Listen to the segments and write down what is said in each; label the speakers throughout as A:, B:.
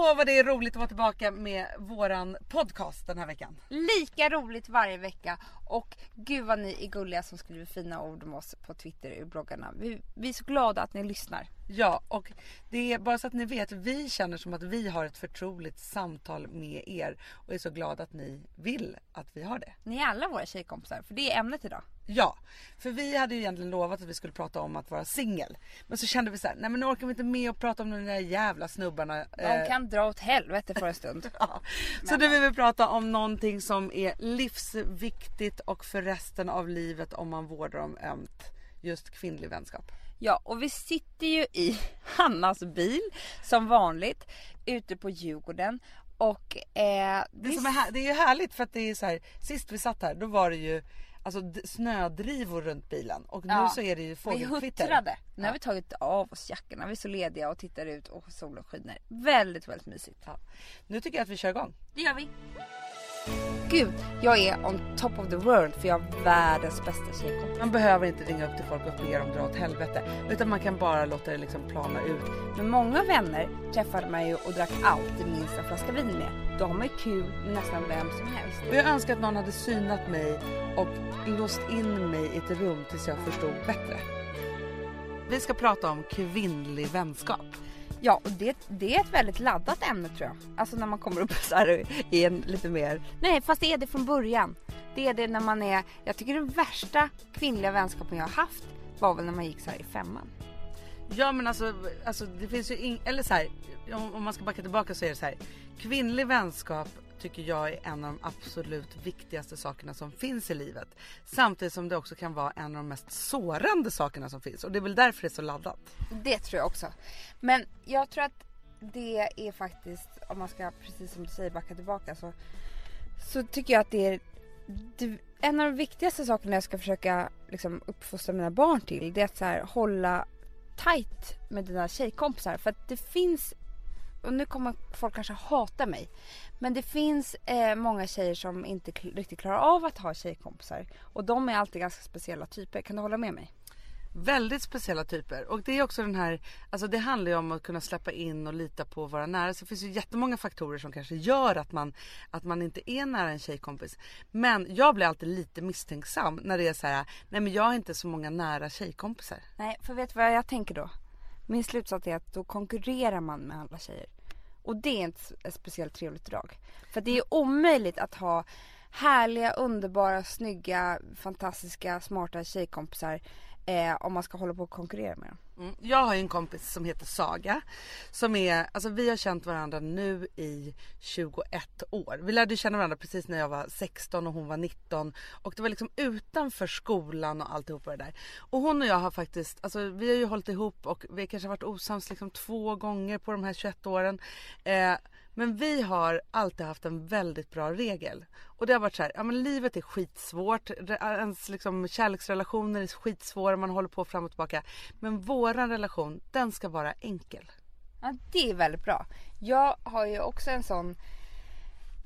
A: Åh vad det är roligt att vara tillbaka med våran podcast den här veckan.
B: Lika roligt varje vecka och gud vad ni är gulliga som skriver fina ord om oss på Twitter och bloggarna. Vi, vi är så glada att ni lyssnar.
A: Ja och det är bara så att ni vet, vi känner som att vi har ett förtroligt samtal med er och är så glada att ni vill att vi har det.
B: Ni är alla våra tjejkompisar för det är ämnet idag.
A: Ja, för vi hade ju egentligen lovat att vi skulle prata om att vara singel. Men så kände vi så här, nej men nu orkar vi inte med att prata om de där jävla snubbarna.
B: De kan dra åt helvete för en stund.
A: Ja. Så nu vill vi prata om någonting som är livsviktigt och för resten av livet om man vårdar om ömt. Just kvinnlig vänskap.
B: Ja, och vi sitter ju i Hannas bil som vanligt ute på Djurgården. Och eh,
A: Det, som är, här- det är ju härligt för att det är så här, sist vi satt här då var det ju alltså, snödrivor runt bilen och nu
B: Ja.
A: så är det ju
B: vi
A: fågelkvitter.
B: huttrade. Nu har vi tagit av oss jackorna. Vi är så lediga och tittar ut och solen skiner. Väldigt, väldigt mysigt.
A: Ja. Nu tycker jag att vi kör igång.
B: Det gör vi. Gud, jag är on top of the world för jag har världens bästa tjejkompis.
A: Man behöver inte ringa upp till folk och be dem dra åt helvete utan man kan bara låta det liksom plana ut.
B: Men många vänner träffade man ju och drack alltid minst en flaska vin med. Då har man ju kul med nästan vem som helst.
A: Och jag önskar att någon hade synat mig och låst in mig i ett rum tills jag förstod bättre. Vi ska prata om kvinnlig vänskap.
B: Ja, och det, det är ett väldigt laddat ämne tror jag. Alltså när man kommer upp så här i en lite mer... Nej, fast det är det från början. Det är det när man är... Jag tycker den värsta kvinnliga vänskapen jag har haft var väl när man gick så här i femman.
A: Ja men alltså, alltså det finns ju ing- eller så här, om, om man ska backa tillbaka så är det så här. Kvinnlig vänskap tycker jag är en av de absolut viktigaste sakerna som finns i livet. Samtidigt som det också kan vara en av de mest sårande sakerna som finns och det är väl därför det är så laddat.
B: Det tror jag också. Men jag tror att det är faktiskt, om man ska precis som du säger backa tillbaka så, så tycker jag att det är det, en av de viktigaste sakerna jag ska försöka liksom, uppfostra mina barn till det är att så här, hålla tight med dina tjejkompisar. För att det finns, och nu kommer folk kanske hata mig, men det finns eh, många tjejer som inte riktigt klarar av att ha tjejkompisar. Och de är alltid ganska speciella typer. Kan du hålla med mig?
A: Väldigt speciella typer och det är också den här, alltså det handlar ju om att kunna släppa in och lita på vara nära. Så det finns ju jättemånga faktorer som kanske gör att man, att man inte är nära en tjejkompis. Men jag blir alltid lite misstänksam när det är så här, nej men jag har inte så många nära tjejkompisar.
B: Nej, för vet du vad jag tänker då? Min slutsats är att då konkurrerar man med andra tjejer. Och det är inte ett eh, speciellt trevligt drag. För det är omöjligt att ha härliga, underbara, snygga, fantastiska, smarta tjejkompisar eh, om man ska hålla på och konkurrera med dem.
A: Mm. Jag har en kompis som heter Saga. Som är, alltså vi har känt varandra nu i 21 år. Vi lärde känna varandra precis när jag var 16 och hon var 19. Och det var liksom utanför skolan och alltihopa det där. Och hon och jag har faktiskt, alltså vi har ju hållit ihop och vi har kanske varit osams liksom två gånger på de här 21 åren. Eh, men vi har alltid haft en väldigt bra regel. Och det har varit så här, ja men livet är skitsvårt. Ens liksom kärleksrelationer är skitsvåra, man håller på fram och tillbaka. Men våran relation, den ska vara enkel.
B: Ja, det är väldigt bra. Jag har ju också en sån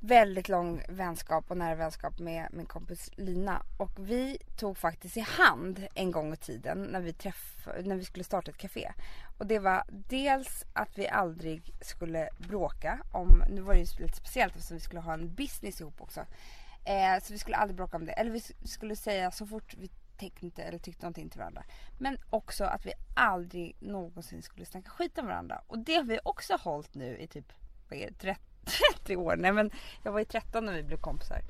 B: väldigt lång vänskap och nära vänskap med min kompis Lina. Och vi tog faktiskt i hand en gång i tiden när vi, träff, när vi skulle starta ett café. Och det var dels att vi aldrig skulle bråka om, nu var det ju lite speciellt eftersom vi skulle ha en business ihop också. Eh, så vi skulle aldrig bråka om det. Eller vi skulle säga så fort vi tänkte eller tyckte någonting till varandra. Men också att vi aldrig någonsin skulle snacka skit om varandra. Och det har vi också hållit nu i typ vad är det, 30, 30 år. Nej men jag var ju 13 när vi blev kompisar.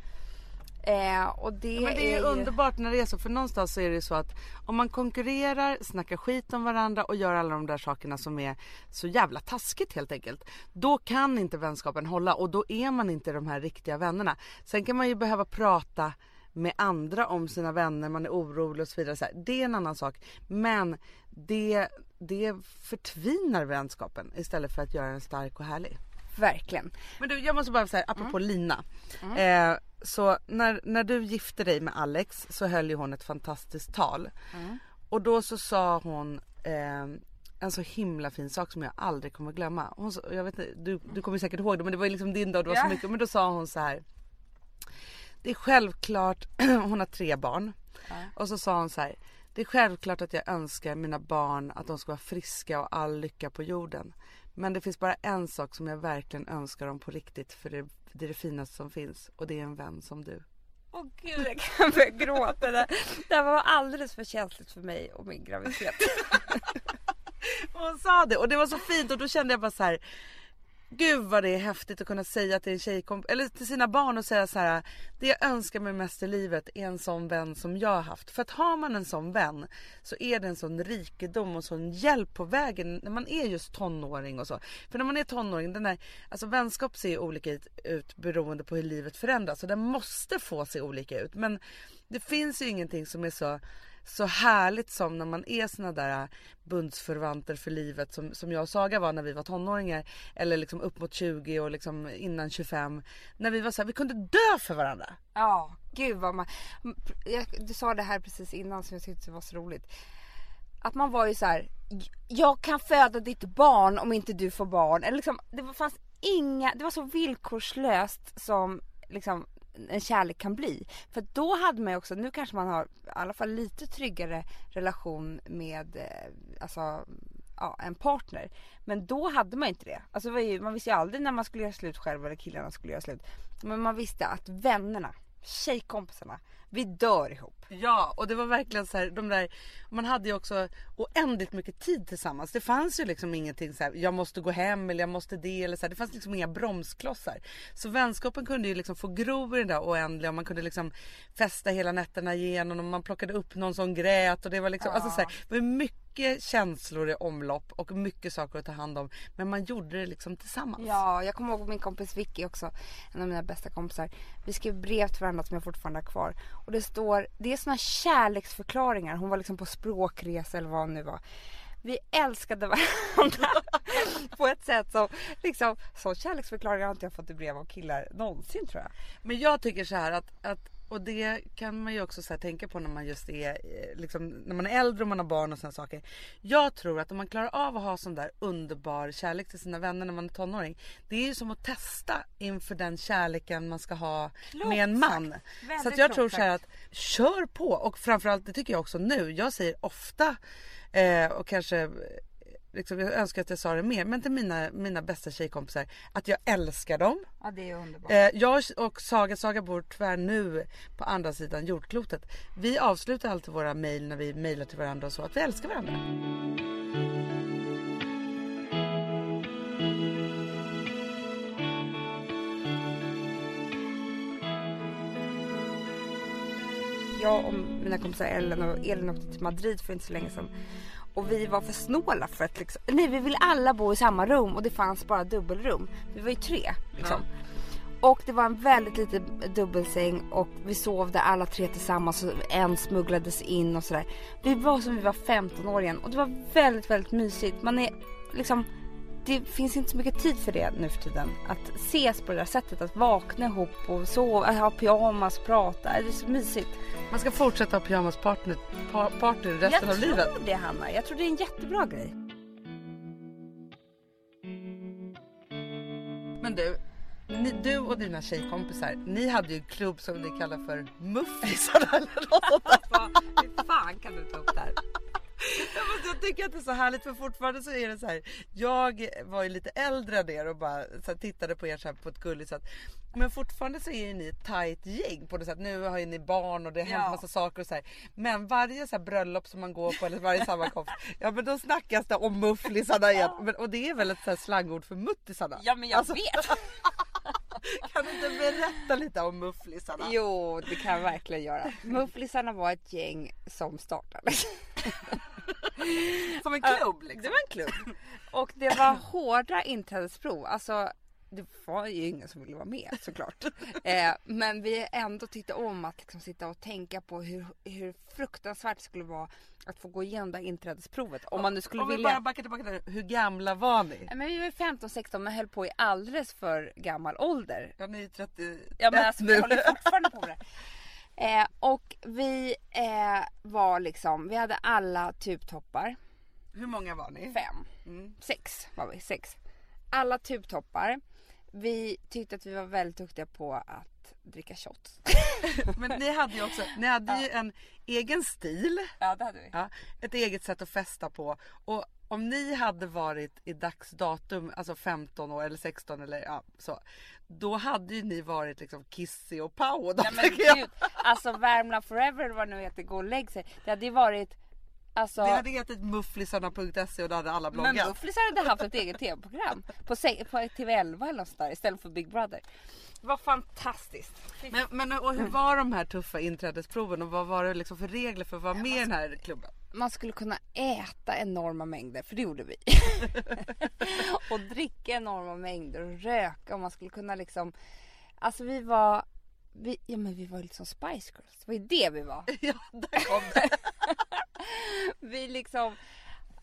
B: Eh, och det,
A: Men det är
B: ju
A: underbart när det är så för någonstans så är det så att om man konkurrerar, snackar skit om varandra och gör alla de där sakerna som är så jävla taskigt helt enkelt. Då kan inte vänskapen hålla och då är man inte de här riktiga vännerna. Sen kan man ju behöva prata med andra om sina vänner, man är orolig och så vidare. Så här. Det är en annan sak. Men det, det förtvinar vänskapen istället för att göra den stark och härlig.
B: Verkligen.
A: Men du jag måste bara säga apropå Lina. Eh, så när, när du gifte dig med Alex så höll ju hon ett fantastiskt tal. Och då så sa hon eh, en så himla fin sak som jag aldrig kommer glömma. Hon, jag vet inte, du, du kommer säkert ihåg det men det var liksom din dag det var
B: Ja.
A: så mycket. Men då sa hon så här. Det är självklart, hon har tre barn. Och så sa hon så här. Det är självklart att jag önskar mina barn att de ska vara friska och all lycka på jorden. Men det finns bara en sak som jag verkligen önskar dem på riktigt för det, det är det finaste som finns och det är en vän som du.
B: Åh gud jag kan börja gråta. Det, det var alldeles för känsligt för mig och min graviditet.
A: Och hon sa det och det var så fint och då kände jag bara så här. Gud vad det är häftigt att kunna säga till en tjejkompis eller till sina barn och säga så här. Det jag önskar mig mest i livet är en sån vän som jag har haft. För att har man en sån vän så är det en sån rikedom och sån hjälp på vägen när man är just tonåring och så. För när man är tonåring, den där, alltså vänskap ser olika ut, beroende på hur livet förändras och den måste få se olika ut. Men det finns ju ingenting som är så så härligt som när man är såna där äh, bundsförvanter för livet som, som jag och Saga var när vi var tonåringar. Eller liksom upp mot 20 och liksom innan 25. När vi var så här, vi kunde dö för varandra.
B: Ja, gud vad man... Jag, du sa det här precis innan som jag tyckte var så roligt. Att man var ju så här, jag kan föda ditt barn om inte du får barn. Eller liksom, det fanns inga, det var så villkorslöst som liksom en kärlek kan bli. För då hade man ju också, nu kanske man har i alla fall lite tryggare relation med eh, alltså, ja, en partner. Men då hade man inte det. Alltså, det ju, man visste ju aldrig när man skulle göra slut själv eller killarna skulle göra slut. Men man visste att vännerna, tjejkompisarna, vi dör ihop.
A: Ja och det var verkligen så här, de där, man hade ju också oändligt mycket tid tillsammans. Det fanns ju liksom ingenting så här, jag måste gå hem eller jag måste det eller så här, Det fanns liksom inga bromsklossar. Så vänskapen kunde ju liksom få gro i den där oändliga och man kunde liksom festa hela nätterna igenom och man plockade upp någon som grät och det var liksom, ja. alltså så här, det var mycket känslor i omlopp och mycket saker att ta hand om. Men man gjorde det liksom tillsammans.
B: Ja, jag kommer ihåg min kompis Vicky också. En av mina bästa kompisar. Vi skrev brev till varandra som jag fortfarande har kvar. Och det står, det är såna kärleksförklaringar. Hon var liksom på språkresa eller vad hon nu var. Vi älskade varandra på ett sätt som liksom, så kärleksförklaringar har inte jag fått i brev av killar någonsin tror jag.
A: Men jag tycker så här att, att och det kan man ju också så tänka på när man just är eh, liksom, när man är äldre och man har barn och sådana saker. Jag tror att om man klarar av att ha sån där underbar kärlek till sina vänner när man är tonåring. Det är ju som att testa inför den kärleken man ska ha Klokt med en man. Så jag tror så här att kör på och framförallt det tycker jag också nu. Jag säger ofta eh, och kanske liksom, jag önskar att jag sa det mer, men till mina, mina bästa tjejkompisar att jag älskar dem.
B: Ja det är underbart.
A: Eh, jag och Saga, Saga bor tyvärr nu på andra sidan jordklotet. Vi avslutar alltid våra mejl när vi mejlar till varandra och så, att vi älskar varandra.
B: Jag och mina kompisar Ellen och Elin åkte till Madrid för inte så länge sedan och vi var för snåla för att liksom, nej vi ville alla bo i samma rum och det fanns bara dubbelrum. Vi var ju tre liksom. Ja. Och det var en väldigt liten dubbelsäng och vi sov där alla tre tillsammans och en smugglades in och sådär. Vi var som vi var 15 år igen och det var väldigt, väldigt mysigt. Man är liksom det finns inte så mycket tid för det nu för tiden. Att ses på det där sättet, att vakna ihop och sova, ha pyjamas, prata. Det är så mysigt.
A: Man ska fortsätta ha pyjamaspartner partner resten av livet.
B: Jag tror det Hanna. Jag tror det är en jättebra grej.
A: Men du, ni, du och dina tjejkompisar, ni hade ju en klubb som ni kallar för Muffisarna eller något sånt där.
B: Hur fan kan du ta upp det här?
A: jag tycker att det är så härligt för fortfarande så är det så här. Jag var ju lite äldre än er och bara så tittade på er så på ett gulligt sätt. Men fortfarande så är ni ett tajt gäng på det sättet. Nu har ju ni barn och det har hänt ja. massa saker och så här. Men varje så bröllop som man går på eller varje sammankomst. ja men då snackas det om mufflisarna igen. Men, och det är väl ett så slangord för muttisarna?
B: Ja men jag alltså, vet.
A: kan du inte berätta lite om mufflisarna?
B: Jo det kan jag verkligen göra. Mufflisarna var ett gäng som startade.
A: Som en klubb liksom.
B: Det var en klubb. Och det var hårda inträdesprov. Alltså det var ju ingen som ville vara med såklart. eh, men vi ändå tyckte om att liksom sitta och tänka på hur, hur fruktansvärt det skulle vara att få gå igenom det här inträdesprovet. Om man nu skulle
A: om
B: vilja.
A: Om vi bara backar tillbaka till hur gamla var ni?
B: men vi var 15-16 men höll på i alldeles för gammal ålder.
A: Ja ni är 30
B: Ja men alltså vi håller fortfarande på med det. Eh, och vi eh, var liksom, vi hade alla tubtoppar.
A: Hur många var ni?
B: Fem. Mm. Sex var vi, sex. Alla tubtoppar. Vi tyckte att vi var väldigt duktiga på att dricka shots.
A: Men ni hade ju också, ni hade ja. ju en egen stil.
B: Ja det hade vi.
A: Ja, ett eget sätt att festa på. Och om ni hade varit i dagsdatum, alltså 15 år eller 16 eller ja så. Då hade ju ni varit liksom Kissy och Pau då,
B: Nej men
A: jag.
B: gud, alltså Värmland forever eller vad nu heter, gå och lägg sig. Det hade ju varit Alltså,
A: Det hade hetat mufflisarna.se och då hade alla bloggat.
B: men Bufflisar hade haft ett eget tv-program på, på TV11 eller något där istället för Big Brother. Det var fantastiskt.
A: Men, men och hur var de här tuffa inträdesproven och vad var det liksom för regler för att vara med i den här klubben?
B: Man skulle kunna äta enorma mängder, för det gjorde vi. och dricka enorma mängder och röka och man skulle kunna liksom Alltså vi var vi, ja men vi var ju liksom Spice Girls, det var ju det vi var.
A: Ja, där kom det.
B: Vi liksom,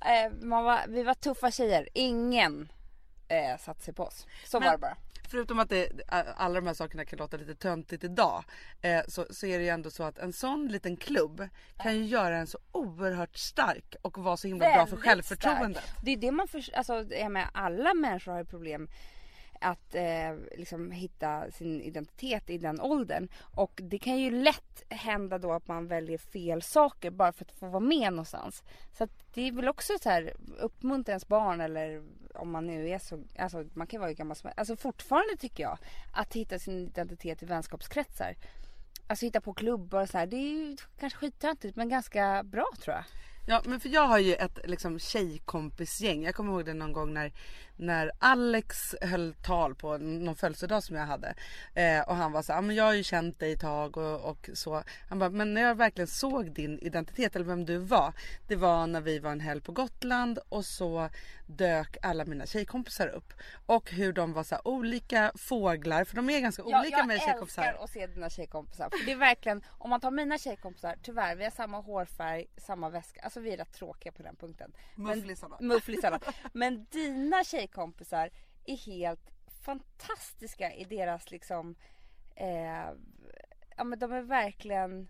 B: eh, man var, vi var tuffa tjejer. Ingen eh, satte sig på oss. Så
A: Men-
B: var det bara.
A: Förutom att det, alla de här sakerna kan låta lite töntigt idag. Eh, så, så är det ju ändå så att en sån liten klubb kan ju göra en så oerhört stark och vara så himla bra för
B: Väldigt
A: självförtroendet.
B: stark. Det är det man för, alltså, jag menar, alla människor har ju problem att eh, liksom hitta sin identitet i den åldern. Och det kan ju lätt hända då att man väljer fel saker bara för att få vara med någonstans. Så att det är väl också så här uppmuntra ens barn eller om man nu är så, alltså man kan vara hur gammal som helst. Alltså fortfarande tycker jag att hitta sin identitet i vänskapskretsar. Alltså hitta på klubbar och så här. Det är ju kanske skittöntigt men ganska bra tror jag.
A: Ja men för jag har ju ett liksom tjejkompisgäng. Jag kommer ihåg det någon gång när, när Alex höll tal på någon födelsedag som jag hade. Eh, och han var så här, "Ja, men jag har ju känt dig ett tag och, och så. Han bara, men när jag verkligen såg din identitet eller vem du var. Det var när vi var en helg på Gotland och så dök alla mina tjejkompisar upp. Och hur de var så här, olika fåglar, för de är ganska
B: Ja,
A: olika
B: jag
A: med tjejkompisar.
B: älskar att se dina tjejkompisar. För det är verkligen, om man tar mina tjejkompisar, tyvärr vi har samma hårfärg, samma väska. Alltså vi är rätt tråkiga på den punkten. Men-
A: Mufflisarna.
B: Mufflisarna. Men dina tjejkompisar är helt fantastiska i deras liksom, eh, ja men de är verkligen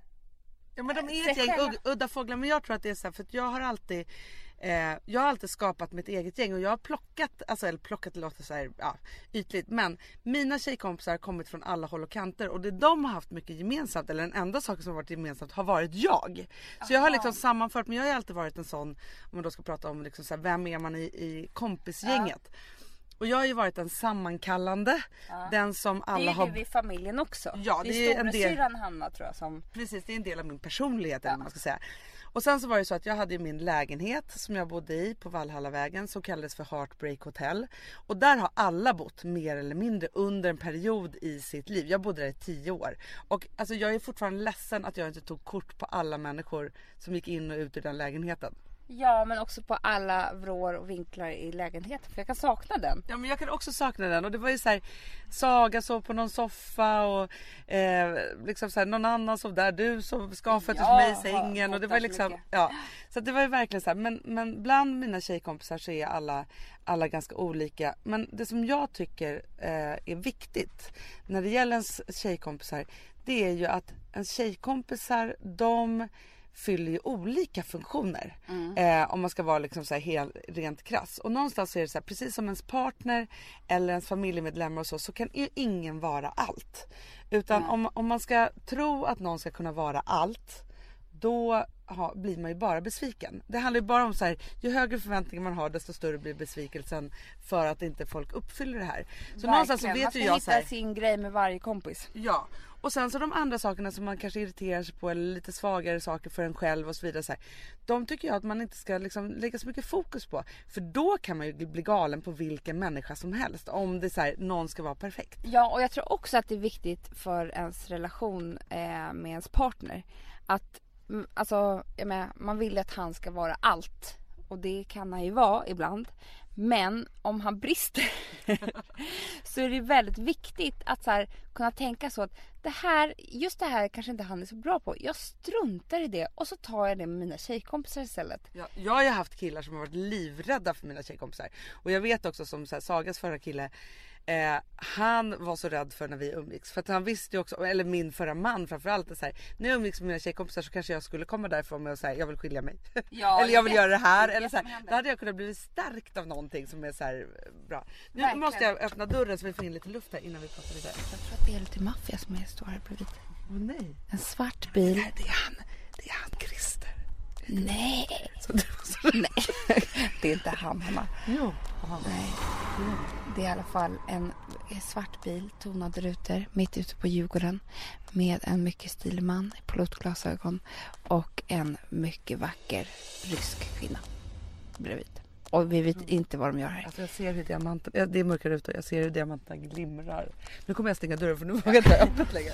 A: Ja men de är ett gäng udda fåglar men jag tror att det är så här, för jag har alltid eh, Jag har alltid skapat mitt eget gäng och jag har plockat, alltså eller plockat det låter så här, ja, ytligt men mina tjejkompisar har kommit från alla håll och kanter och det de har haft mycket gemensamt eller den enda saken som har varit gemensamt har varit jag. Så jag har liksom sammanfört men jag har ju alltid varit en sån om man då ska prata om liksom så här, vem är man i, i kompisgänget. Och jag har ju varit en sammankallande, den som
B: Det
A: alla
B: är
A: har
B: du i familjen också.
A: Ja,
B: det
A: det är
B: är
A: en del-
B: Hanna tror jag som...
A: Precis, det är en del av min personlighet eller vad man ska säga. Och sen så var det så att jag hade min lägenhet som jag bodde i på Valhallavägen som kallades för Heartbreak Hotel. Och där har alla bott mer eller mindre under en period i sitt liv. Jag bodde där i tio år. Och alltså jag är fortfarande ledsen att jag inte tog kort på alla människor som gick in och ut ur den lägenheten.
B: Ja men också på alla vrår och vinklar i lägenheten för jag kan sakna den.
A: Ja men jag kan också sakna den och det var ju så här Saga sov på någon soffa och eh, liksom så här, någon annan sov där, du sov skavfött hos
B: Ja,
A: mig i sängen och det var liksom
B: mycket.
A: ja. Så det var ju verkligen så här, men, men bland mina tjejkompisar så är alla, alla ganska olika. Men det som jag tycker eh, är viktigt när det gäller ens tjejkompisar det är ju att ens tjejkompisar de fyller ju olika funktioner. Eh, om man ska vara liksom så här helt, rent krass. Och någonstans är det så här, precis som ens partner eller ens familjemedlemmar och så, så kan ju ingen vara allt. Utan om, om man ska tro att någon ska kunna vara allt, då ha, blir man ju bara besviken. Det handlar ju bara om så här, ju högre förväntningar man har desto större blir besvikelsen för att inte folk uppfyller det här. Så någonstans så
B: Verkligen.
A: vet ju
B: Man
A: jag
B: ska
A: så här,
B: hitta sin grej med varje kompis.
A: Ja, och sen så de andra sakerna som man kanske irriterar sig på eller lite svagare saker för en själv och så vidare. Så här, de tycker jag att man inte ska liksom lägga så mycket fokus på. För då kan man ju bli galen på vilken människa som helst. Om det så här, någon ska vara perfekt.
B: Ja och jag tror också att det är viktigt för ens relation eh, med ens partner. Att Mm, alltså, jag menar, man vill att han ska vara allt. Och det kan han ju vara ibland. Men om han brister så är det väldigt viktigt att så här, kunna tänka så att det här, just det här kanske inte han är så bra på. Jag struntar i det och så tar jag det med mina tjejkompisar istället.
A: Ja, jag har ju haft killar som har varit livrädda för mina tjejkompisar. Och jag vet också som så här, Sagas förra kille. Eh, han var så rädd för när vi umgicks. För att han visste ju också, eller min förra man framförallt. är Så här, när jag umgicks med mina tjejkompisar så kanske jag skulle komma därifrån med och säga jag vill skilja mig.
B: Ja,
A: eller jag vill göra det här. Eller så här, då hade jag kunnat bli stärkt av någonting som är så här eh, bra. Nu
B: Verkligen.
A: måste jag öppna dörren så vi får in lite luft här innan vi pratar vidare.
B: Jag tror att det är lite maffia som är står här bredvid.
A: Åh nej.
B: En svart bil.
A: Det är han, det är han Christer.
B: Nej.
A: Det.
B: Nej, det är inte han Hanna.
A: Jo.
B: Nej. Det är i alla fall en svart bil, tonade rutor, mitt ute på Djurgården med en mycket stilig man i pilotglasögon och en mycket vacker rysk kvinna bredvid. Och vi vet inte vad de gör här.
A: Alltså jag ser hur diamanten, det är mörka rutor, jag ser hur diamanterna glimrar. Nu kommer jag stänga dörren för nu vågar jag inte öppet längre.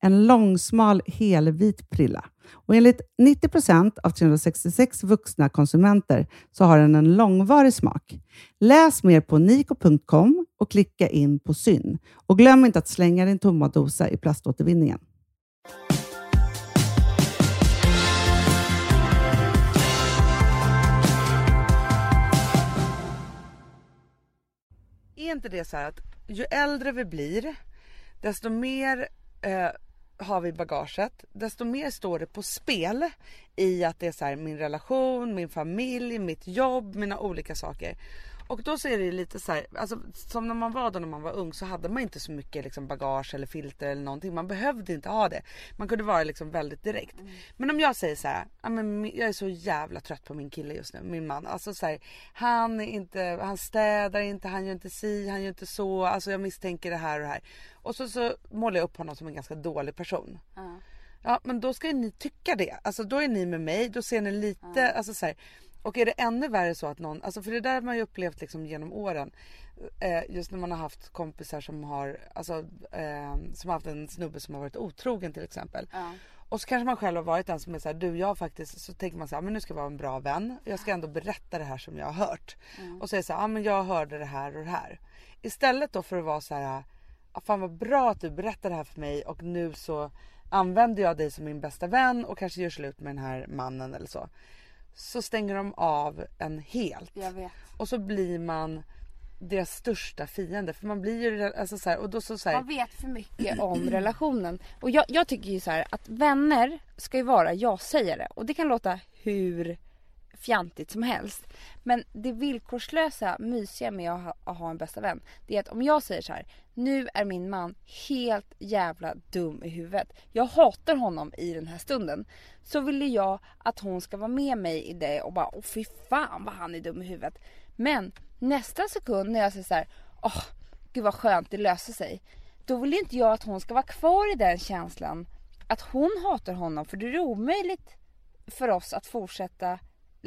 C: En långsmal helvit prilla. Och enligt 90 procent av 366 vuxna konsumenter så har den en långvarig smak. Läs mer på niko.com och klicka in på Syn. Och glöm inte att slänga din tomma dosa i plaståtervinningen.
A: Är inte det så här att ju äldre vi blir desto mer eh, har vi i bagaget, desto mer står det på spel i att det är så här min relation, min familj, mitt jobb, mina olika saker. Och då så är det lite så här, alltså, som när man var då när man var ung så hade man inte så mycket liksom, bagage eller filter eller någonting. Man behövde inte ha det. Man kunde vara liksom väldigt direkt. Men om jag säger så här, jag är så jävla trött på min kille just nu, min man. Alltså så här, han är inte, han städar inte, han gör inte si, han gör inte så. Alltså jag misstänker det här och det här. Och så, så målar jag upp honom som en ganska dålig person. Ja men då ska ni tycka det. Alltså då är ni med mig, då ser ni lite, alltså så här, Och är det ännu värre så att någon, alltså för det där har man ju upplevt liksom genom åren. Eh, just när man har haft kompisar som har, alltså eh, som har haft en snubbe som har varit otrogen till exempel. Och så kanske man själv har varit den som är såhär, du jag faktiskt, så tänker man så här, men nu ska jag vara en bra vän. Jag ska ändå berätta det här som jag har hört. Och säga så här, ja men jag hörde det här och det här. Istället då för att vara så här, ja, fan vad bra att du berättar det här för mig och nu så använder jag dig som min bästa vän och kanske gör slut med den här mannen eller så. Så stänger de av en helt. Och så blir man deras största fiende. För man blir ju, alltså så här, och då så, så här,
B: Man vet för mycket om relationen. Och jag, jag tycker ju så här att vänner ska ju vara jag-sägare. Och det kan låta hur fjantigt som helst. Men det villkorslösa, mysiga med att ha, att ha en bästa vän. Det är att om jag säger så här. Nu är min man helt jävla dum i huvudet. Jag hatar honom i den här stunden. Så vill jag att hon ska vara med mig i det och bara åh fy fan vad han är dum i huvudet. Men nästa sekund när jag säger så här. Åh gud vad skönt det löser sig. Då vill inte jag att hon ska vara kvar i den känslan. Att hon hatar honom för det är omöjligt för oss att fortsätta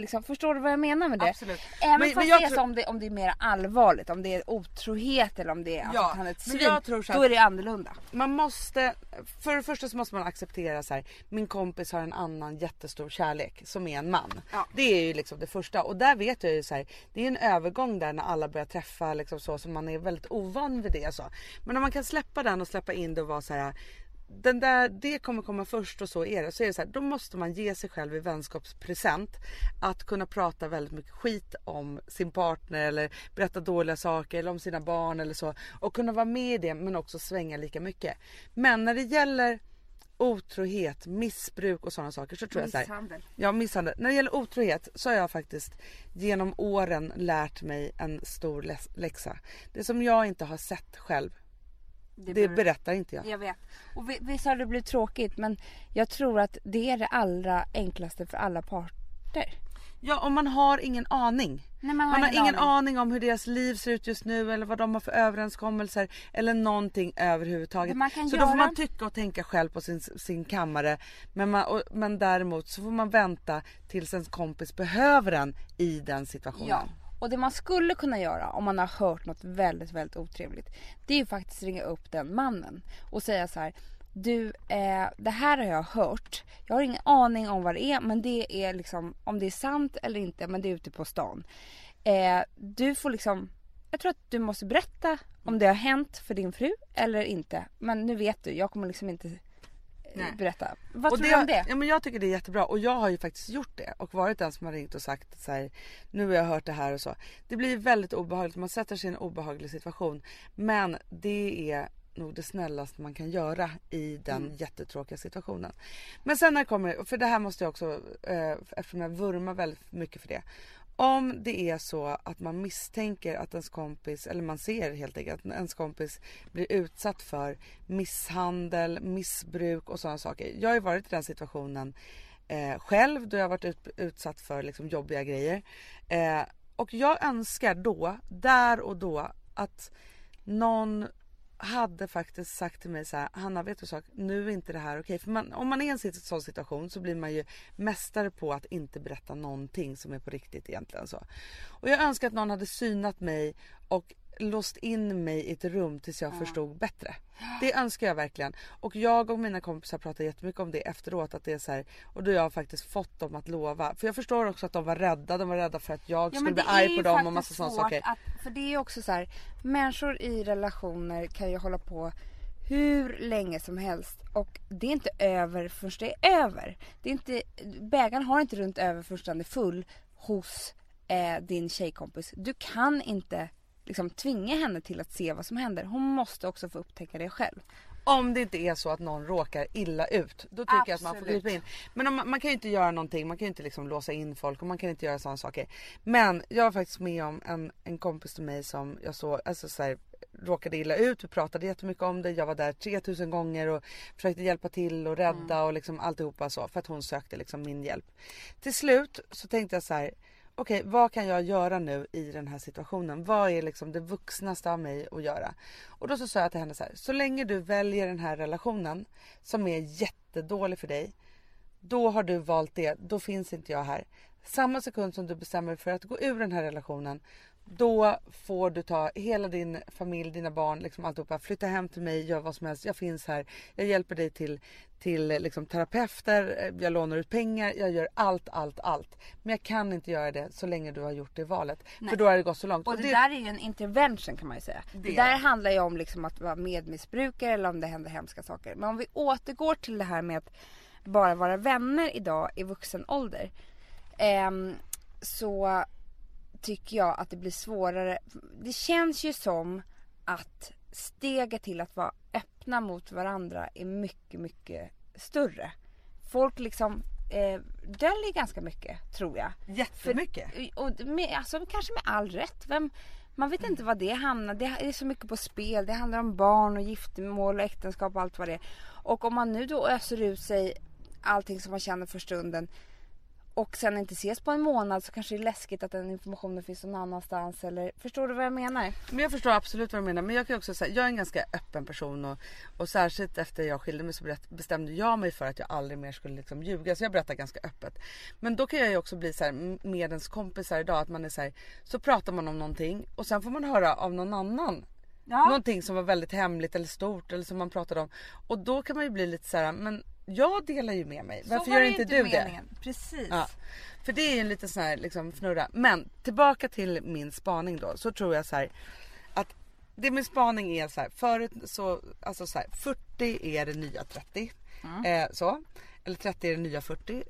B: Liksom, förstår du vad jag menar med det?
A: Absolut.
B: Även
A: Men-
B: fast
A: men jag
B: det är
A: tror-
B: så om det, om det är mer allvarligt, om det är otrohet eller om det är
A: Ja,
B: att han är ett svin.
A: så
B: då
A: att-
B: är det annorlunda.
A: man måste, för det första så måste man acceptera så här, min kompis har en annan jättestor kärlek som är en man.
B: Ja.
A: Det är ju liksom det första och där vet jag ju så här, det är en övergång där när alla börjar träffa liksom så som man är väldigt ovan vid det så. Men om man kan släppa den och släppa in det och vara så här den där, det kommer komma först och så är det. Så är det så här, då måste man ge sig själv i vänskapspresent att kunna prata väldigt mycket skit om sin partner eller berätta dåliga saker eller om sina barn eller så. Och kunna vara med i det men också svänga lika mycket. Men när det gäller otrohet, missbruk och sådana saker så tror jag så här,
B: Misshandel.
A: Ja misshandel. När det gäller otrohet så har jag faktiskt genom åren lärt mig en stor läxa. Det som jag inte har sett själv, det
B: beror-
A: berättar inte jag.
B: Jag vet. Och vi- visst har det blivit tråkigt men jag tror att det är det allra enklaste för alla parter.
A: Ja om man har ingen aning.
B: Nej, man
A: Man har ingen aning om hur deras liv ser ut just nu eller vad de har för överenskommelser eller någonting överhuvudtaget.
B: Det
A: så då får
B: göra-
A: man tycka och tänka själv på sin, sin kammare. Men, man, och, men däremot så får man vänta tills ens kompis behöver en i den situationen.
B: Ja. Och det man skulle kunna göra om man har hört något väldigt, väldigt otrevligt. Det är ju faktiskt ringa upp den mannen och säga så här. Du, eh, det här har jag hört. Jag har ingen aning om vad det är men det är liksom om det är sant eller inte men det är ute på stan. Eh, du får liksom, jag tror att du måste berätta om det har hänt för din fru eller inte. Men nu vet du, jag kommer liksom inte
A: Nej.
B: berätta. Vad
A: och
B: tror du om det?
A: Ja, men jag tycker det är jättebra och jag har ju faktiskt gjort det och varit den som har ringt och sagt så här, nu har jag hört det här och så. Det blir väldigt obehagligt, man sätter sig i en obehaglig situation. Men det är nog det snällaste man kan göra i den
B: Mm.
A: jättetråkiga situationen. Men sen när det kommer, för det här måste jag också, eh, eftersom jag vurmar väldigt mycket för det. Om det är så att man misstänker att ens kompis, eller man ser helt enkelt att ens kompis blir utsatt för misshandel, missbruk och sådana saker. Jag har ju varit i den situationen eh, själv då jag har varit ut, utsatt för liksom, jobbiga grejer. Eh, och jag önskar då, där och då, att någon hade faktiskt sagt till mig så här, Hanna vet du sak, nu är inte det här okej. För man, om man är i en sån situation så blir man ju mästare på att inte berätta någonting som är på riktigt egentligen så. Och jag önskar att någon hade synat mig och låst in mig i ett rum tills jag förstod bättre. Det önskar jag verkligen. Och jag och mina kompisar pratar jättemycket om det efteråt. Att det är så här, och då har jag faktiskt fått dem att lova. För jag förstår också att de var rädda. De var rädda för att jag skulle bli arg på dem och massa sådana saker.
B: Att, för det är också så här, människor i relationer kan ju hålla på hur länge som helst och det är inte över förrän det är över. Det är inte, bägaren har inte runt över förrän den är full hos eh, din tjejkompis. Du kan inte liksom tvinga henne till att se vad som händer. Hon måste också få upptäcka det själv.
A: Om det inte är så att någon råkar illa ut. Då tycker jag att man får
B: Absolut.
A: gripa in. Men om man, kan ju inte göra någonting. Man kan ju inte liksom låsa in folk och man kan inte göra sådana saker. Men jag var faktiskt med om en, en kompis till mig som jag såg, alltså så här, råkade illa ut. Vi pratade jättemycket om det. Jag var där 3000 gånger och försökte hjälpa till och rädda och liksom alltihopa så. För att hon sökte liksom min hjälp. Till slut så tänkte jag så här. Okej, vad kan jag göra nu i den här situationen? Vad är liksom det vuxnaste av mig att göra? Och då så sa jag till henne så här. Så länge du väljer den här relationen som är jättedålig för dig. Då har du valt det. Då finns inte jag här. Samma sekund som du bestämmer dig för att gå ur den här relationen. Då får du ta hela din familj, dina barn, liksom alltihopa. Flytta hem till mig, gör vad som helst. Jag finns här. Jag hjälper dig till, till liksom terapeuter. Jag lånar ut pengar. Jag gör allt, allt, allt. Men jag kan inte göra det så länge du har gjort det valet. För då har det gått så långt.
B: Och det, där är ju en intervention kan man ju säga. Det,
A: Det är
B: där
A: det.
B: handlar ju om liksom att vara medmissbrukare eller om det händer hemska saker. Men om vi återgår till det här med att bara vara vänner idag i vuxen ålder. ehm, så tycker jag att det blir svårare. Det känns ju som att steget till att vara öppna mot varandra är mycket, mycket större. Folk liksom eh, döljer ganska mycket tror jag.
A: Jättemycket.
B: Och med, alltså, kanske med all rätt. Vem, man vet inte vad det hamnar. Det är så mycket på spel. Det handlar om barn och giftermål och äktenskap och allt vad det är. Och om man nu då öser ut sig allting som man känner för stunden och sen inte ses på en månad så kanske det är läskigt att den informationen finns någon annanstans. Eller, förstår du vad jag menar?
A: Men jag förstår absolut vad du menar. Men jag kan också säga, jag är en ganska öppen person och, och särskilt efter jag skilde mig så berätt, bestämde jag mig för att jag aldrig mer skulle liksom ljuga. Så jag berättar ganska öppet. Men då kan jag ju också bli så här med ens kompisar idag att man är så här, så pratar man om någonting och sen får man höra av någon annan
B: Ja.
A: Någonting som var väldigt hemligt eller stort eller som man pratade om. Och då kan man ju bli lite så här, men jag delar ju med mig. Varför gör inte du det?
B: Precis.
A: Ja. För det är ju en liten sån här liksom fnurra. Men tillbaka till min spaning då. Så tror jag så här att det min spaning är så här, förut så, alltså så här, 40 är det nya 30. Eh, så. Eller 30 är det nya 40.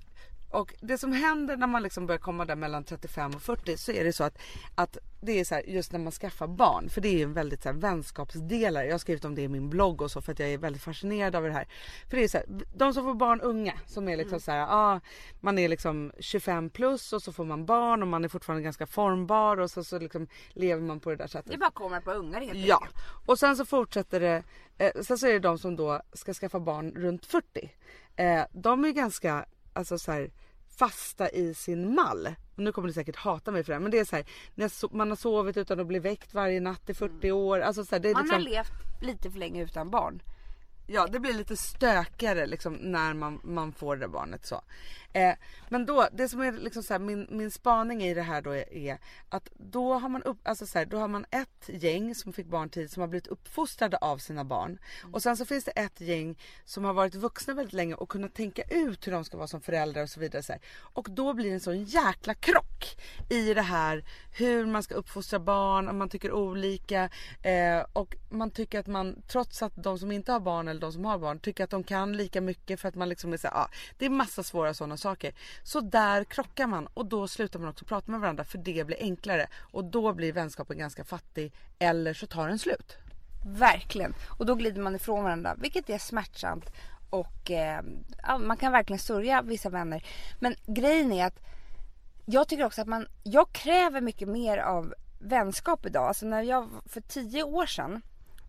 A: Och det som händer när man liksom börjar komma där mellan 35 och 40 så är det så att, att det är så här, just när man skaffar barn, för det är ju en väldigt så här, vänskapsdelare. Jag har skrivit om det i min blogg och så för att jag är väldigt fascinerad av det här. För det är så här, de som får barn unga som är liksom så här, ah, man är liksom 25 plus och så får man barn och man är fortfarande ganska formbar och så, så liksom lever man på det där sättet.
B: Det bara kommer par ungar helt
A: Ja,
B: enkelt.
A: och sen så fortsätter det. Eh, sen så är det de som då ska skaffa barn runt 40. Eh, de är ganska alltså så här, fasta i sin mall. Och nu kommer ni säkert hata mig för det här men det är så här, när man har sovit utan att bli väckt varje natt i 40 år. Alltså så här, det är
B: Man
A: liksom,
B: har levt lite för länge utan barn.
A: Ja det blir lite stökigare liksom när man, man får det barnet så. Eh, men då, det som är liksom så här, min, min spaning i det här då är, är att då har man upp, alltså så här, då har man ett gäng som fick barn tidigt som har blivit uppfostrade av sina barn. Och sen så finns det ett gäng som har varit vuxna väldigt länge och kunnat tänka ut hur de ska vara som föräldrar och så vidare. Så här. Och då blir det en sån jäkla krock i det här hur man ska uppfostra barn, om man tycker olika eh, och man tycker att man trots att de som inte har barn eller de som har barn tycker att de kan lika mycket för att man liksom är så här, ja, det är massa svåra sådana saker. Så där krockar man och då slutar man också prata med varandra för det blir enklare och då blir vänskapen ganska fattig eller så tar den slut.
B: Verkligen. Och då glider man ifrån varandra vilket är smärtsamt. Och eh, man kan verkligen sörja vissa vänner. Men grejen är att jag tycker också att man, jag kräver mycket mer av vänskap idag. Alltså när jag, för tio år sedan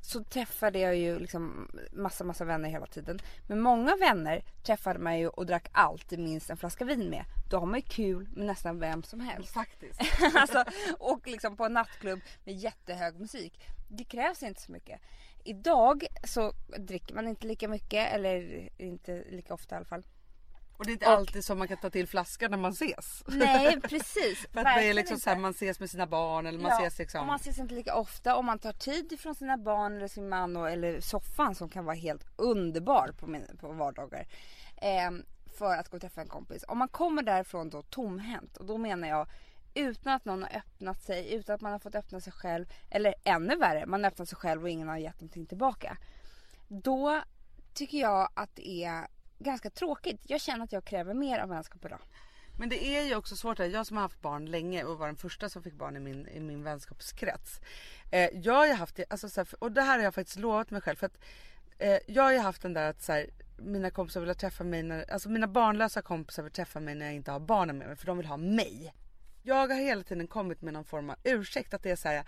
B: så träffade jag ju liksom massa massa vänner hela tiden. Men många vänner träffade man ju och drack alltid minst en flaska vin med. Då har man ju kul med nästan vem som helst.
A: Faktiskt.
B: alltså, och liksom på en nattklubb med jättehög musik. Det krävs inte så mycket. Idag så dricker man inte lika mycket eller inte lika ofta i alla fall.
A: Och det är inte alltid som man kan ta till flaskan när man ses.
B: Nej precis.
A: För att det är liksom så här, man ses med sina barn eller man
B: Ja,
A: ses liksom.
B: och man ses inte lika ofta och man tar tid från sina barn eller sin man och, eller soffan som kan vara helt underbar på, min, på vardagar. ehm, för att gå och träffa en kompis. Om man kommer därifrån då tomhänt och då menar jag utan att någon har öppnat sig, utan att man har fått öppna sig själv. Eller ännu värre, man har öppnat sig själv och ingen har gett någonting tillbaka. Då tycker jag att det är ganska tråkigt. Jag känner att jag kräver mer av vänskap idag.
A: Men det är ju också svårt. här. Jag som har haft barn länge och var den första som fick barn i min, i min vänskapskrets. Eh, jag har ju haft det, alltså, så här, och det här har jag faktiskt lovat mig själv. För att, eh, jag har ju haft den där att så här, mina kompisar vill träffa mig, när, alltså mina barnlösa kompisar vill träffa mig när jag inte har barnen med mig för de vill ha mig. Jag har hela tiden kommit med någon form av ursäkt att det är så här.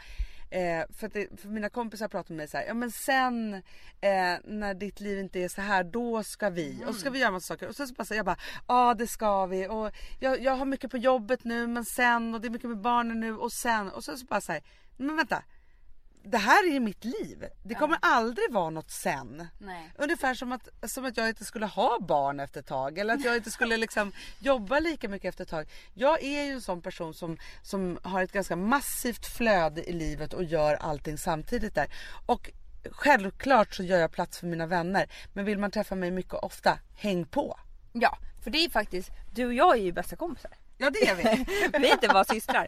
A: Eh, för, det, för mina kompisar pratar med mig så här, ja men sen eh, när ditt liv inte är så här då ska vi och så ska vi göra massa saker. Och sen så bara säger jag bara ja det ska vi. Och jag, jag har mycket på jobbet nu men sen och det är mycket med barnen nu och sen och sen så bara säger men vänta det här är mitt liv. Det kommer aldrig vara något sen.
B: Nej.
A: Ungefär som att, som att jag inte skulle ha barn efter ett tag eller att jag inte skulle liksom jobba lika mycket efter ett tag. Jag är ju en sån person som, som har ett ganska massivt flöde i livet och gör allting samtidigt där. Och självklart så gör jag plats för mina vänner. Men vill man träffa mig mycket och ofta, häng på.
B: Ja, för det är faktiskt, du och jag är ju bästa kompisar.
A: Ja det är vi.
B: Vi är inte bara systrar.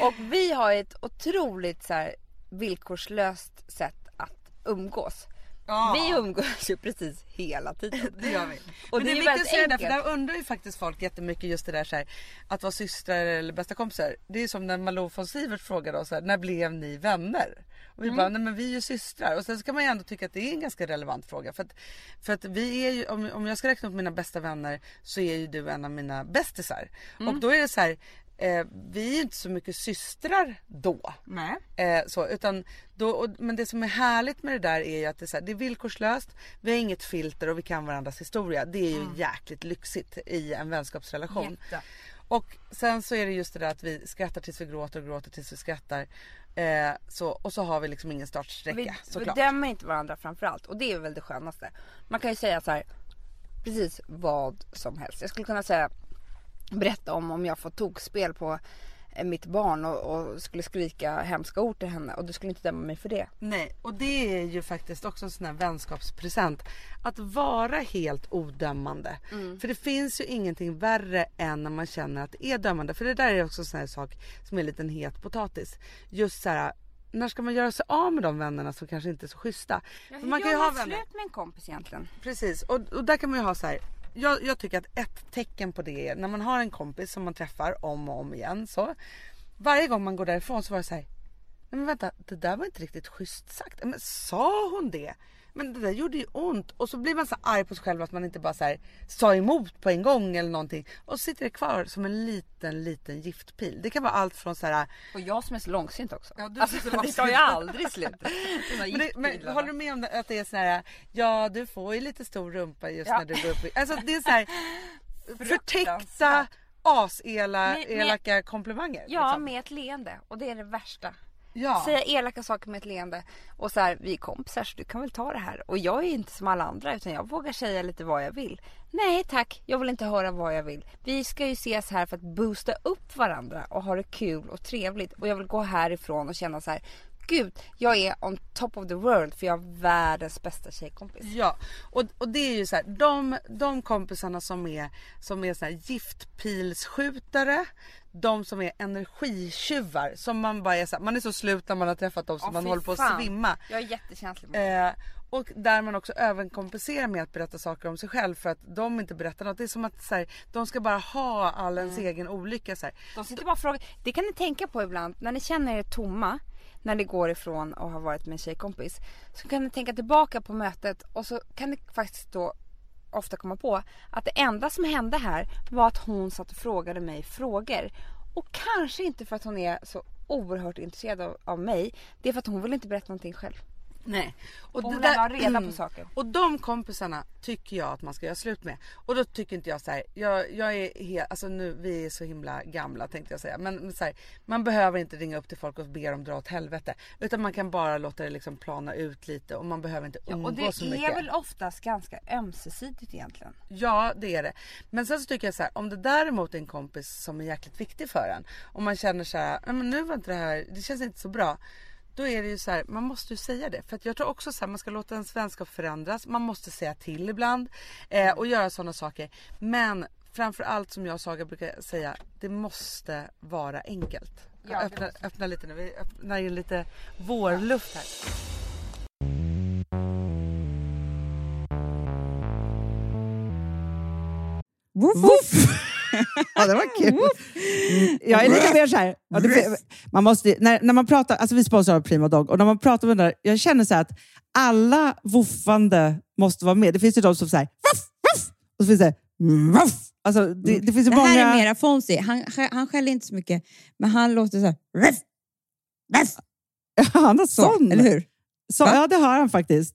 B: Och vi har ett otroligt så här, villkorslöst sätt att umgås.
A: Ja.
B: Vi umgås ju precis hela tiden.
A: Det gör vi.
B: Och
A: Men
B: det är
A: viktigt att säga det, för där undrar ju faktiskt folk jättemycket just det där så här, att vara systrar eller bästa kompisar. Det är som när Malou von Sivert frågade oss så här, när blev ni vänner? Och vi bara, nej men vi är ju systrar. Och sen ska man ju ändå tycka att det är en ganska relevant fråga. För att, för att vi är ju, om, om jag ska räkna upp mina bästa vänner så är ju du en av mina bästisar. Och då är det så här, eh, vi är ju inte så mycket systrar då.
C: Nej.
A: Eh, så, utan då, och, men det som är härligt med det där är ju att det är, så här, det är villkorslöst, vi har inget filter och vi kan varandras historia. Det är ju jäkligt lyxigt i en vänskapsrelation.
B: Jätte.
A: Och sen så är det just det där att vi skrattar tills vi gråter och gråter tills vi skrattar. Eh, så, och så har vi liksom ingen startsträcka
B: Vi, vi
A: såklart.
B: dömer inte varandra framförallt och det är väl det skönaste. Man kan ju säga så här, precis vad som helst. Jag skulle kunna säga, berätta om om jag får tokspel på eh, mitt barn och, och skulle skrika hemska ord till henne och du skulle inte döma mig för det.
A: Nej, och det är ju faktiskt också en sån här vänskapspresent. Att vara helt odömande. För det finns ju ingenting värre än när man känner att det är dömande. För det där är också en sån här sak som är en liten het potatis. Just så här, när ska man göra sig av med de vännerna som kanske inte är så schyssta?
B: Ja,
A: För man kan ju ha vänner.
B: slut med en kompis egentligen?
A: Precis, och, och där kan man ju ha så här. Jag, jag tycker att ett tecken på det är när man har en kompis som man träffar om och om igen så. Varje gång man går därifrån så var det så här. Nej men vänta, det där var inte riktigt schysst sagt. Men sa hon det? Men det där gjorde ju ont och så blir man så arg på sig själv att man inte bara så här, sa emot på en gång eller någonting och så sitter det kvar som en liten liten giftpil. Det kan vara allt från så här.
B: Och jag som är så långsint också.
A: Ja, du
B: alltså, det tar ju aldrig slut.
A: Men, det, men håller du med om att det är så här, ja du får ju lite stor rumpa just
B: Ja.
A: när du går upp Alltså det är så här förtäckta aselaka
B: Med-
A: komplimanger.
B: Ja,
A: liksom.
B: med ett leende. Och det är det värsta
A: ja.
B: Säga elaka saker med ett leende. Och så här, vi är kompisar så du kan väl ta det här. Och jag är inte som alla andra utan jag vågar säga lite vad jag vill. Nej tack, jag vill inte höra vad jag vill. Vi ska ju ses här för att boosta upp varandra och ha det kul och trevligt. Och jag vill gå härifrån och känna så här. Gud, jag är on top of the world för jag har världens bästa tjejkompis.
A: Ja, och, och det är ju så här, de, de kompisarna som är, som är så här giftpilsskjutare, de som är energitjuvar, som man bara är så här, man är så slut när man har träffat dem så
B: Ja,
A: man håller på att
B: fan.
A: svimma.
B: Jag är jättekänslig.
A: Eh, och där man också överkompenserar med att berätta saker om sig själv för att de inte berättar något. Det är som att så här, de ska bara ha all ens egen olycka. Så här.
B: De sitter bara och frågar. Det kan ni tänka på ibland när ni känner er tomma. När ni går ifrån och har varit med en tjejkompis. Så kan ni tänka tillbaka på mötet och så kan ni faktiskt då ofta komma på att det enda som hände här var att hon satt och frågade mig frågor. Och kanske inte för att hon är så oerhört intresserad av, av mig. Det är för att hon vill inte berätta någonting själv.
A: Nej. Och,
B: Hon
A: det där-
B: reda på
A: Mm.
B: saker.
A: och de kompisarna tycker jag att man ska göra slut med. Och då tycker inte jag så här, jag, jag är helt, alltså nu, vi är så himla gamla tänkte jag säga. Men, så här, man behöver inte ringa upp till folk och be dem dra åt helvete. Utan man kan bara låta det liksom plana ut lite och man behöver inte
B: Ja,
A: umgås
B: och det
A: så mycket.
B: är väl oftast ganska ömsesidigt egentligen.
A: Ja det är det. Men sen så tycker jag så här, om det däremot är en kompis som är jäkligt viktig för en. Om man känner så här, nej men nu var inte det här, det känns inte så bra. Då är det ju så här, man måste ju säga det. För att jag tror också så här, man ska låta ens vänskap förändras. Man måste säga till ibland. Eh, och göra sådana saker. Men framför allt som jag och Saga brukar säga, det måste vara enkelt.
B: Ja,
A: öppna, öppna lite nu, vi öppnar in lite vårluft här.
D: Woof,
C: Woof! Ja, det var kul. Mm, jag är lite mer så här. Ja, det, man måste, när, när man pratar, alltså vi sponsrar Prima Dog och när man pratar med den där, jag känner så att alla woofande måste vara med. Det finns ju de som säger woof, woof, och så finns det woof. Alltså, det, det finns ju
D: Det
C: många...
D: här är mera Fonzie. Han, han skäller inte så mycket, men han låter så här. Ruff,
C: Han har
D: så,
C: sån.
D: eller hur?
C: Så, ja, det har han faktiskt.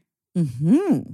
C: Mm-hmm.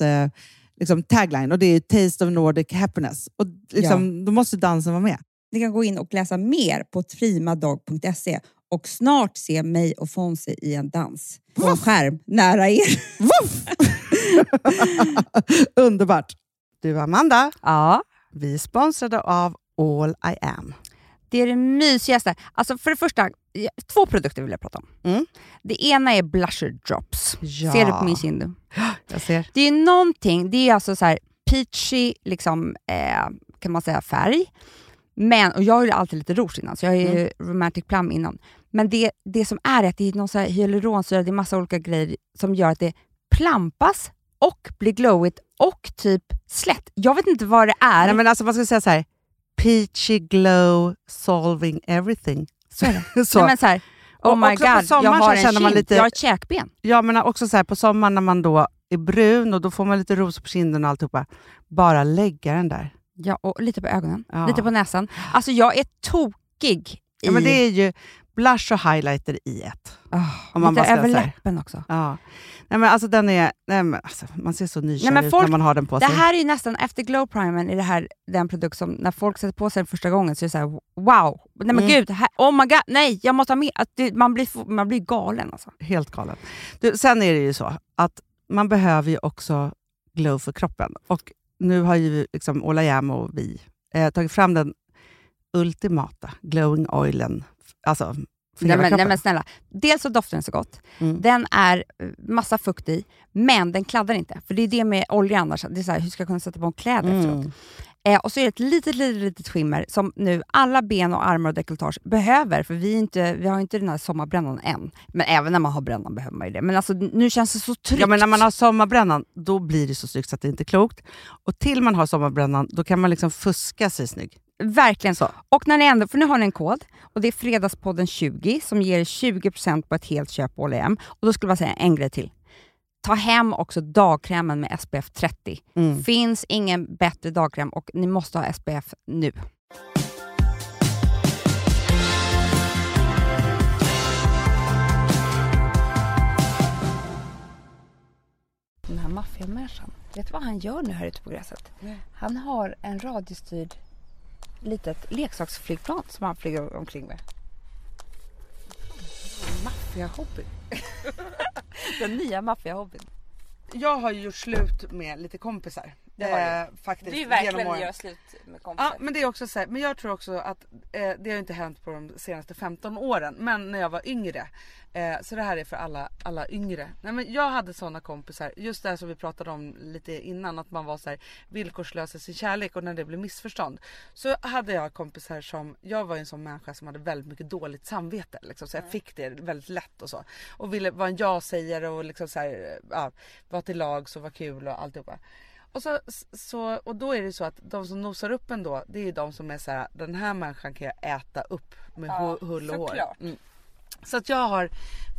C: eh, liksom tagline och det är Taste of Nordic Happiness. Och liksom, Då måste dansen vara med.
D: Ni kan gå in och läsa mer på primadog.se och snart se mig och Fonzie i en dans på en skärm nära er.
C: Underbart! Du Amanda,
B: Ja.
C: vi är sponsrade av All I Am.
B: Det är det mysigaste. Alltså för det första, två produkter vill jag prata om.
C: Mm.
B: Det ena är blusher drops.
C: Ja.
B: Ser du på min kind?
C: Jag ser.
B: Det är någonting, det är alltså så här peachy liksom, eh, kan man säga färg. Men, och jag har ju alltid lite rouge innan, så jag har ju
C: Mm.
B: romantic plum innan. Men det, det som är att det är någon så här hyaluronsyra, det är massa olika grejer som gör att det plampas och blir glowigt och typ slätt. Jag vet inte vad det är.
C: Nej, men alltså, man ska säga så här. Peachy glow solving everything.
B: Så är det.
C: så.
B: Nej, men så här, Oh my god, jag har en
E: känner man
B: kind,
E: lite-
B: jag har ett käkben.
E: Ja men också så här på sommaren när man då är brun och då får man lite rosor på kinden och alltihopa. Bara lägga den där.
B: Ja, och lite på ögonen,
E: Ja.
B: lite på näsan. Alltså jag är tokig i...
E: Ja, men det är ju blush och highlighter i ett. Om man
B: lite över läppen också.
E: Ja. Nej, men alltså den är, nej, men alltså, man ser så nykär ut när man har den på
B: Det
E: sig.
B: här är ju nästan, efter glow primern, är det här den produkt som när folk sätter på sig den första gången så är det såhär wow, nej men
E: Mm.
B: gud, här, oh my god, nej jag måste ha mer. Att det, man, blir, man blir galen alltså.
E: Helt galen. Du, sen är det ju så att man behöver ju också glow för kroppen. Och nu har ju liksom Ola Jäm och vi eh, tagit fram den ultimata glowing oilen. Alltså för
B: Nej men, nej men snälla, dels så doftar den så gott,
E: Mm.
B: den är eh, massa fukt i, men den kladdar inte. För det är det med olja annars, det är så här, hur ska jag kunna sätta på en kläder efteråt? Eh, och så är det ett litet, litet, litet skimmer som nu alla ben och armar och dekolletage behöver, för vi, inte, vi har inte den här sommarbrännan än. Men även när man har brännan behöver man ju det. Men alltså, nu känns det så tryggt.
E: Ja, men när man har sommarbrännan, då blir det så snyggt så att det inte är klokt. Och till man har sommarbrännan, då kan man liksom fuska sig snygg.
B: Verkligen
E: Så.
B: Och när ni ändå, för nu har ni en kod och det är Fredagspodden 20 som ger 20% på ett helt köp på H&M. Och då skulle jag bara säga en grej till. Ta hem också dagkrämen med SPF 30.
E: Mm.
B: Finns ingen bättre dagkräm och ni måste ha SPF nu. Den här maffiamänniskan, vet du vad han gör nu här ute på gräset?
A: Nej.
B: Han har en radiostyrd litet leksaksflygplan som han flyger omkring med.
A: Maffiahobby.
B: Den nya maffiahobbyn.
A: Jag har ju gjort slut med lite kompisar.
B: Det har du.
A: Eh, faktiskt.
B: Det är verkligen göra slut med kompisar.
A: Ja men det är också så här, men jag tror också att eh, det har inte hänt på de senaste 15 åren. Men när jag var yngre. Eh, så det här är för alla, alla yngre. Nej, men jag hade såna kompisar, just det här som vi pratade om lite innan. Att man var så här villkorslös i sin kärlek och när det blev missförstånd. Så hade jag kompisar som, jag var en sån människa som hade väldigt mycket dåligt samvete. Liksom, så jag fick det väldigt lätt och så. Och ville vara en ja-sägare och liksom så här, ja, vara till lag så var kul och alltihopa. Och, så, så, och då är det så att de som nosar upp en då, det är ju de som är så här, den här människan kan jag äta upp med
B: Ja,
A: hu- hull och hår. Mm. Så att jag har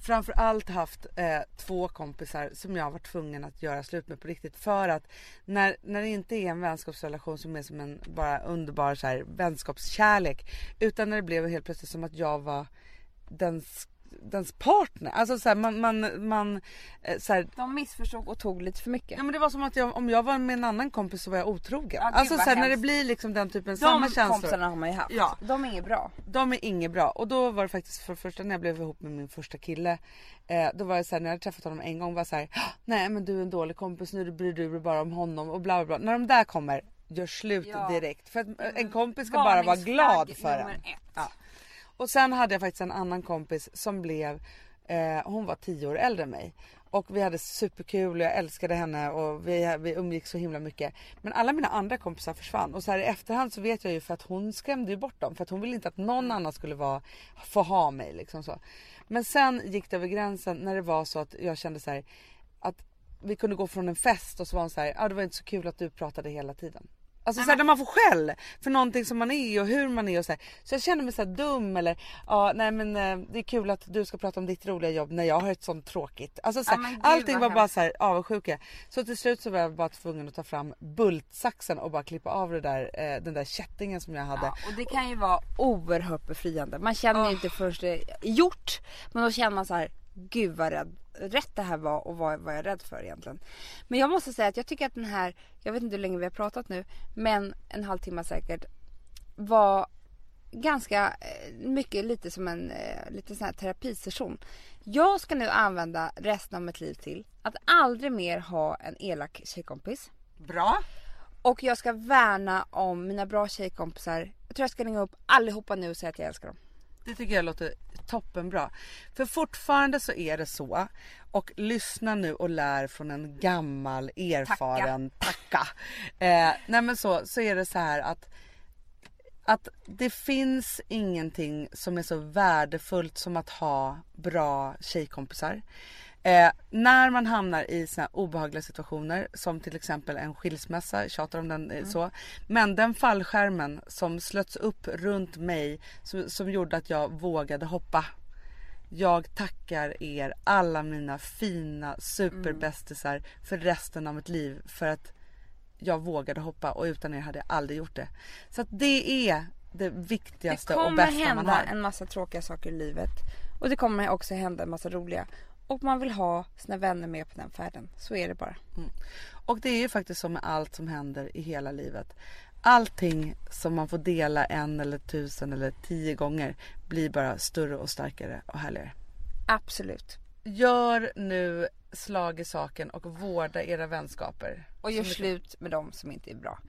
A: framförallt haft eh, två kompisar som jag har varit tvungen att göra slut med på riktigt. För att när, när det inte är en vänskapsrelation som är som en bara underbar så här, vänskapskärlek. Utan när det blev helt plötsligt som att jag var dens, dens partner. Alltså så här, man, man, man eh, så här,
B: De missförstod och tog lite för mycket.
A: Ja men det var som att jag, om jag var med en annan kompis så var jag otrogen.
B: Ja,
A: alltså
B: vad
A: sen när det blir liksom den typen
B: De
A: samma känslor.
B: kompisarna har man ju haft.
A: Ja.
B: De är inget bra.
A: De är inget bra. Och då var det faktiskt för det första när jag blev ihop med min första kille. Eh, då var det såhär när jag hade träffat honom en gång var så här. Nej men du är en dålig kompis nu bryr du dig bara om honom och bla bla bla. När de där kommer, gör slut
B: Ja.
A: direkt. För att eh, en kompis ska bara vara glad för en. Ja. Och sen hade jag faktiskt en annan kompis som blev, eh, hon var tio år äldre än mig. Och vi hade superkul och jag älskade henne och vi, vi umgicks så himla mycket. Men alla mina andra kompisar försvann och så här i efterhand så vet jag ju för att hon skrämde ju bort dem. För att hon ville inte att någon annan skulle vara, få ha mig liksom så. Men sen gick det över gränsen när det var så att jag kände så här att vi kunde gå från en fest och så var hon så här, ah, det var inte så kul att du pratade hela tiden. Alltså såhär, när man får skäll för någonting som man är och hur man är och så här. Så jag känner mig så här dum eller ja nej men eh, det är kul att du ska prata om ditt roliga jobb när jag har ett sånt tråkigt. Alltså så här,
B: Ja,
A: allting var bara
B: hemskt.
A: så här avundsjuka. Så till slut så var jag bara tvungen att ta fram bultsaxen och bara klippa av det där, eh, den där kättingen som jag hade.
B: Ja, och det kan ju vara oerhört befriande. Man känner
A: Ah.
B: inte först det är gjort, men då känner man så här, gud vad rädd, rätt det här var och vad var jag rädd för egentligen. Men jag måste säga att jag tycker att den här, jag vet inte hur länge vi har pratat nu, men en halvtimme säkert, var ganska eh, mycket lite som en eh, lite sån här terapisession. Jag ska nu använda resten av mitt liv till att aldrig mer ha en elak tjejkompis.
A: Bra.
B: Och jag ska värna om mina bra tjejkompisar. Jag tror jag ska ringa upp allihopa nu och säga att jag älskar dem.
A: Det tycker jag låter toppenbra. För fortfarande så är det så och lyssna nu och lär från en gammal erfaren tacka. Eh, nej men så, så är det så här att att det finns ingenting som är så värdefullt som att ha bra tjejkompisar. Eh, när man hamnar i såna obehagliga situationer som till exempel en skilsmässa, tjatar om den eh, så. Men den fallskärmen som slöts upp runt mig som, som gjorde att jag vågade hoppa. Jag tackar er alla mina fina superbästisar för resten av mitt liv för att jag vågade hoppa och utan er hade jag aldrig gjort det. Så att det är det
B: Det
A: viktigaste och
B: kommer
A: bästa man
B: hända
A: har.
B: en massa tråkiga saker i livet. Och det kommer också hända en massa roliga. Och man vill ha sina vänner med på den färden. Så är det bara.
A: Och det är ju faktiskt så med allt som händer i hela livet. Allting som man får dela en eller tusen eller tio gånger blir bara större och starkare och härligare.
B: Absolut.
A: Gör nu slag i saken och vårda era vänskaper.
B: Och gör slut med dem som inte är bra.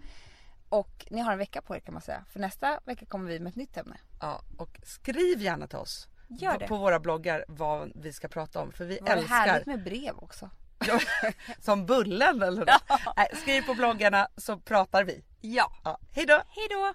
B: Och ni har en vecka på er kan man säga. För nästa vecka kommer vi med ett nytt ämne.
A: Ja, och skriv gärna till oss.
B: Gör det.
A: På våra bloggar vad vi ska prata om. För vi
B: var
A: älskar
B: härligt med brev också.
A: som bullen eller något. Nej, Skriv på bloggarna så pratar vi.
B: Ja.
A: Ja, hej då!
B: Hej då!